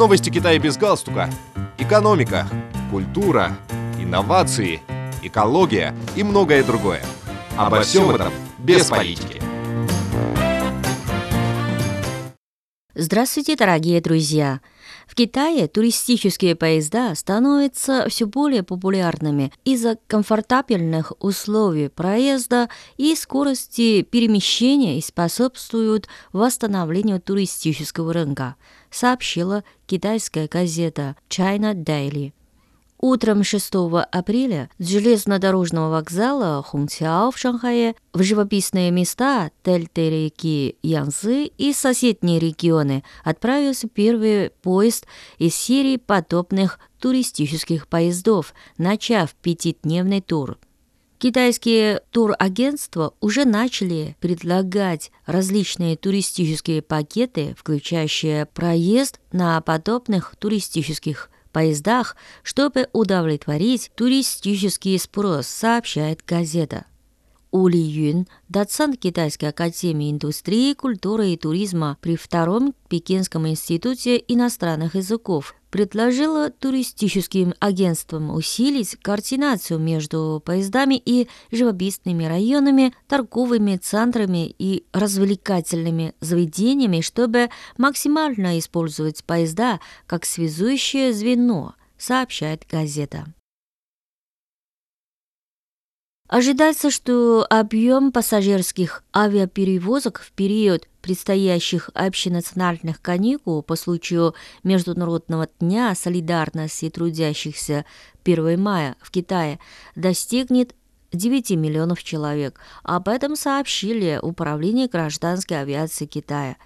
Новости Китая без галстука. Экономика, культура, инновации, экология и многое другое. Обо всем этом без политики. Здравствуйте, дорогие друзья! В Китае туристические поезда становятся все более популярными из-за комфортабельных условий проезда и скорости перемещения и способствуют восстановлению туристического рынка, сообщила китайская газета China Daily. Утром 6 апреля с железнодорожного вокзала Хунцяо в Шанхае в живописные места дельты реки Янзы и соседние регионы отправился первый поезд из серии подобных туристических поездов, начав пятидневный тур. Китайские турагентства уже начали предлагать различные туристические пакеты, включающие проезд на подобных туристических поездах, чтобы удовлетворить туристический спрос, сообщает газета. Ули Юн, доцент Китайской академии индустрии, культуры и туризма при Втором Пекинском институте иностранных языков, предложила туристическим агентствам усилить координацию между поездами и живописными районами, торговыми центрами и развлекательными заведениями, чтобы максимально использовать поезда как связующее звено, сообщает газета. Ожидается, что объем пассажирских авиаперевозок в период предстоящих общенациональных каникул по случаю Международного дня солидарности трудящихся 1 мая в Китае достигнет 9 миллионов человек. Об этом сообщили Управление гражданской авиации Китая.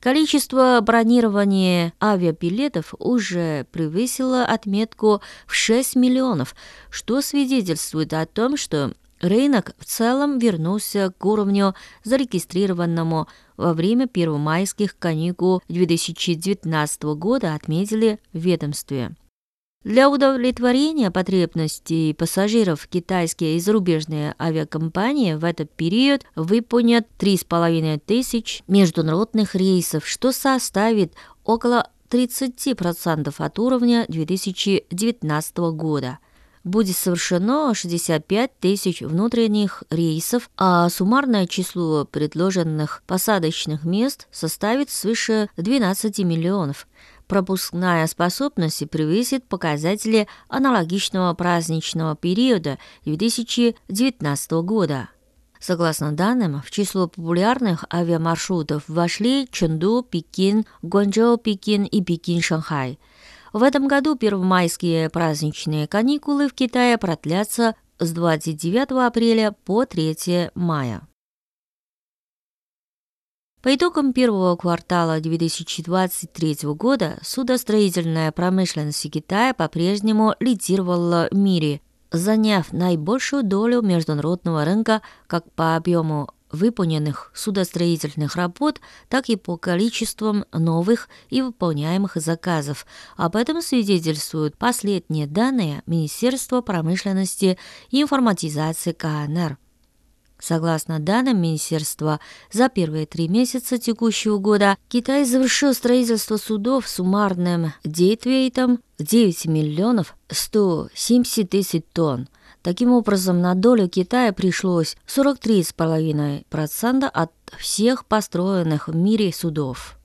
Количество бронирования авиабилетов уже превысило отметку в 6 миллионов, что свидетельствует о том, что рынок в целом вернулся к уровню, зарегистрированному во время первомайских каникул 2019 года, отметили в ведомстве. Для удовлетворения потребностей пассажиров китайские и зарубежные авиакомпании в этот период выполнят 3,5 тысяч международных рейсов, что составит около 30% от уровня 2019 года. Будет совершено 65 тысяч внутренних рейсов, а суммарное число предложенных посадочных мест составит свыше 12 миллионов – пропускная способность превысит показатели аналогичного праздничного периода 2019 года. Согласно данным, в число популярных авиамаршрутов вошли Чэнду, Пекин, Гуанчжоу, Пекин и Пекин-Шанхай. В этом году первомайские праздничные каникулы в Китае продлятся с 29 апреля по 3 мая. По итогам первого квартала 2023 года судостроительная промышленность Китая по-прежнему лидировала в мире, заняв наибольшую долю международного рынка как по объему выполненных судостроительных работ, так и по количествам новых и выполняемых заказов. Об этом свидетельствуют последние данные Министерства промышленности и информатизации КНР. Согласно данным Министерства, за первые три месяца текущего года Китай завершил строительство судов суммарным дейтвейтом 9 миллионов 170 тысяч тонн. Таким образом, на долю Китая пришлось 43,5% от всех построенных в мире судов.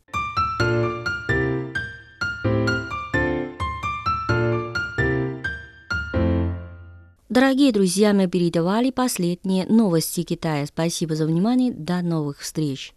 Дорогие друзья, мы передавали последние новости Китая. Спасибо за внимание. До новых встреч.